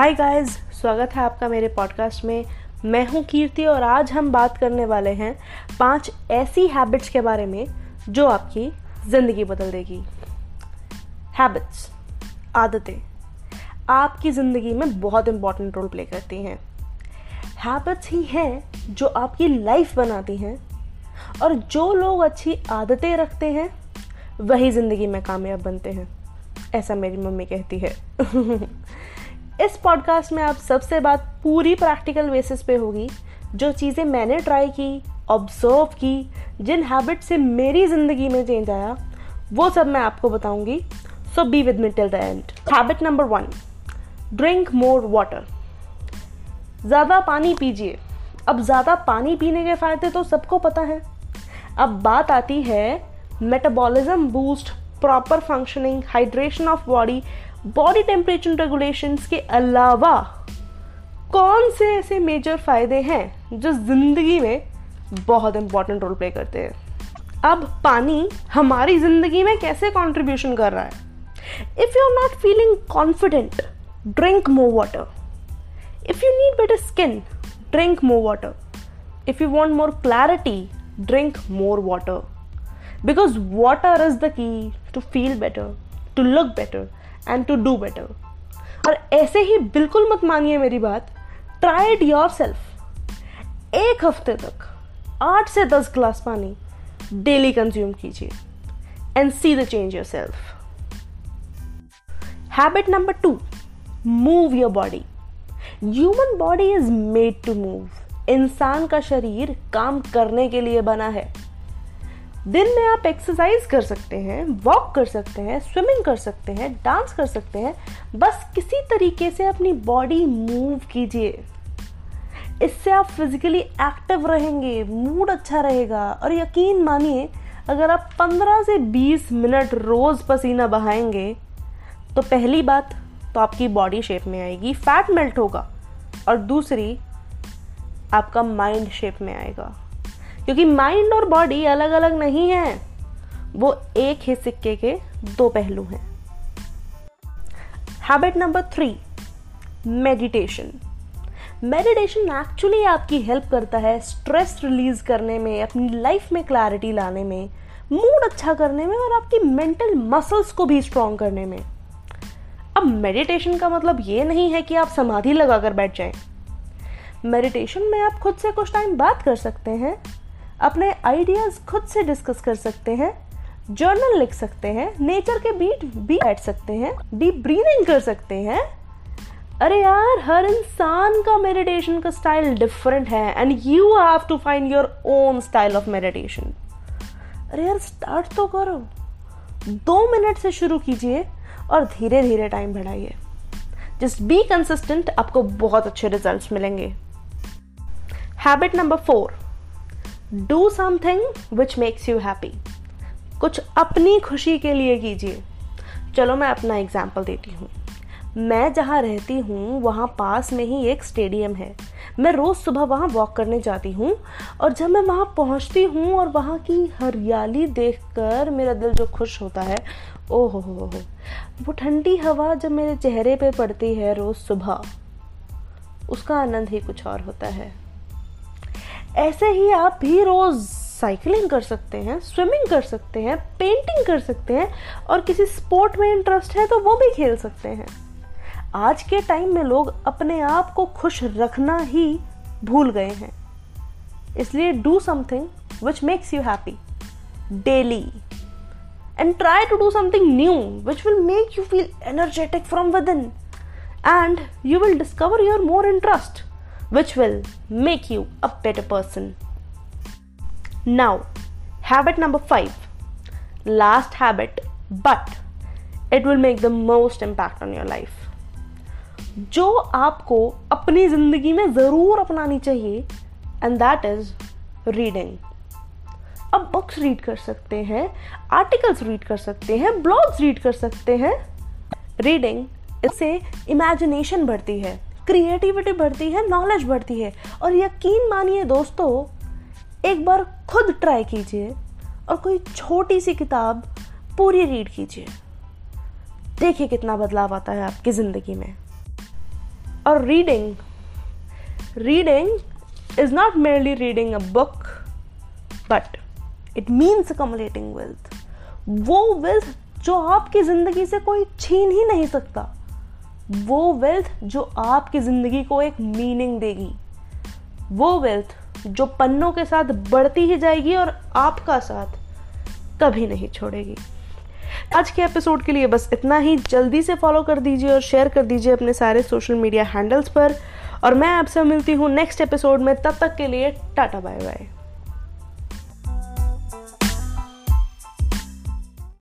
Hi guys स्वागत है आपका मेरे पॉडकास्ट में। मैं हूँ कीर्ति और आज हम बात करने वाले हैं पाँच ऐसी हैबिट्स के बारे में जो आपकी ज़िंदगी बदल देगी। हैबिट्स आदतें, आपकी ज़िंदगी में बहुत इंपॉर्टेंट रोल प्ले करती हैं। हैबिट्स ही हैं जो आपकी लाइफ बनाती हैं और जो लोग अच्छी आदतें रखते हैं, वही ज़िंदगी में कामयाब बनते हैं, ऐसा मेरी मम्मी कहती है। इस पॉडकास्ट में आप सबसे बात पूरी प्रैक्टिकल बेसिस पे होगी, जो चीज़ें मैंने ट्राई की ऑब्ज़र्व की, जिन हैबिट से मेरी ज़िंदगी में चेंज आया, वो सब मैं आपको बताऊँगी। So be with me till the end habit number one drink more water ज़्यादा पानी पीजिए। अब ज़्यादा पानी पीने के फ़ायदे तो सबको पता है। अब बात आती है metabolism boost proper functioning hydration of body body temperature regulation के अलावा कौन से ऐसे मेजर फ़ायदे हैं जो ज़िंदगी में बहुत इंपॉर्टेंट रोल प्ले करते हैं? अब पानी हमारी ज़िंदगी में कैसे कंट्रीब्यूशन कर रहा है? If you are not feeling confident drink more water if you need better skin drink more water if you want more clarity drink more water because water is the key to feel better, to look better and to do better. और ऐसे ही बिल्कुल मत मानिए मेरी बात try it your self एक हफ़्ते तक, आठ से दस ग्लास पानी डेली कंज्यूम कीजिए and see the change yourself habit number two move your body human body is made to move इंसान का शरीर काम करने के लिए बना है। दिन में आप एक्सरसाइज कर सकते हैं वॉक कर सकते हैं स्विमिंग कर सकते हैं डांस कर सकते हैं, बस किसी तरीके से अपनी बॉडी मूव कीजिए। इससे आप फिजिकली एक्टिव रहेंगे मूड अच्छा रहेगा। और यकीन मानिए, अगर आप 15 से 20 मिनट रोज पसीना बहाएँगे तो पहली बात तो आपकी बॉडी शेप में आएगी फैट मेल्ट होगा। और दूसरी, आपका माइंड शेप में आएगा। क्योंकि माइंड और बॉडी अलग अलग नहीं है। वो एक ही सिक्के के दो पहलू हैं। Habit number three meditation meditation actually आपकी हेल्प करता है स्ट्रेस रिलीज़ करने में, अपनी लाइफ में क्लैरिटी लाने में मूड अच्छा करने में और आपकी मेंटल मसल्स को भी स्ट्रॉन्ग करने में। अब मेडिटेशन का मतलब ये नहीं है कि आप समाधि लगाकर बैठ जाएँ। मेडिटेशन में आप खुद से कुछ टाइम बात कर सकते हैं। अपने आइडियाज़ खुद से डिस्कस कर सकते हैं जर्नल लिख सकते हैं नेचर के बीट भी बैठ सकते हैं डीप ब्रीदिंग कर सकते हैं। अरे यार, हर इंसान का मेडिटेशन का स्टाइल डिफरेंट है and you have to find your own style of meditation अरे यार स्टार्ट तो करो। दो मिनट से शुरू कीजिए और धीरे धीरे टाइम बढ़ाइए। जस्ट बी कंसिस्टेंट आपको बहुत अच्छे रिजल्ट्स मिलेंगे। Habit number four do something which makes you happy कुछ अपनी खुशी के लिए कीजिए। चलो मैं अपना एग्ज़ाम्पल देती हूँ। मैं जहाँ रहती हूँ, वहाँ पास में ही एक स्टेडियम है। मैं रोज़ सुबह वहाँ वॉक करने जाती हूँ और जब मैं वहाँ पहुँचती हूँ और वहाँ की हरियाली देखकर मेरा दिल जो खुश होता है ओ हो हो हो। वो ठंडी हवा जब मेरे चेहरे पे पड़ती है रोज़ सुबह, उसका आनंद ही कुछ और होता है। ऐसे ही आप भी रोज साइकिलिंग कर सकते हैं स्विमिंग कर सकते हैं पेंटिंग कर सकते हैं और किसी स्पोर्ट में इंटरेस्ट है तो वो भी खेल सकते हैं। आज के टाइम में लोग अपने आप को खुश रखना ही भूल गए हैं। इसलिए do something which makes you happy daily and try to do something new which will make you feel energetic from within and you will discover your more interest which will make you a better person. Now, habit number five last habit, but it will make the most impact on your life. जो आपको अपनी ज़िंदगी में ज़रूर अपनानी चाहिए and that is reading अब books read कर सकते हैं आर्टिकल्स रीड कर सकते हैं ब्लॉग्स रीड कर सकते हैं रीडिंग इससे इमेजिनेशन बढ़ती है क्रिएटिविटी बढ़ती है नॉलेज बढ़ती है। और यकीन मानिए दोस्तों, एक बार खुद ट्राई कीजिए और कोई छोटी सी किताब पूरी रीड कीजिए। देखिए कितना बदलाव आता है आपकी ज़िंदगी में। और reading reading is not merely reading a book but it means accumulating wealth वो वेल्थ जो आपकी ज़िंदगी से कोई छीन ही नहीं सकता। वो वेल्थ जो आपकी ज़िंदगी को एक मीनिंग देगी। वो वेल्थ जो पन्नों के साथ बढ़ती ही जाएगी और आपका साथ कभी नहीं छोड़ेगी। आज के एपिसोड के लिए बस इतना ही। जल्दी से फॉलो कर दीजिए और शेयर कर दीजिए अपने सारे सोशल मीडिया हैंडल्स पर। और मैं आपसे मिलती हूँ नेक्स्ट एपिसोड में। तब तक के लिए टाटा बाय बाय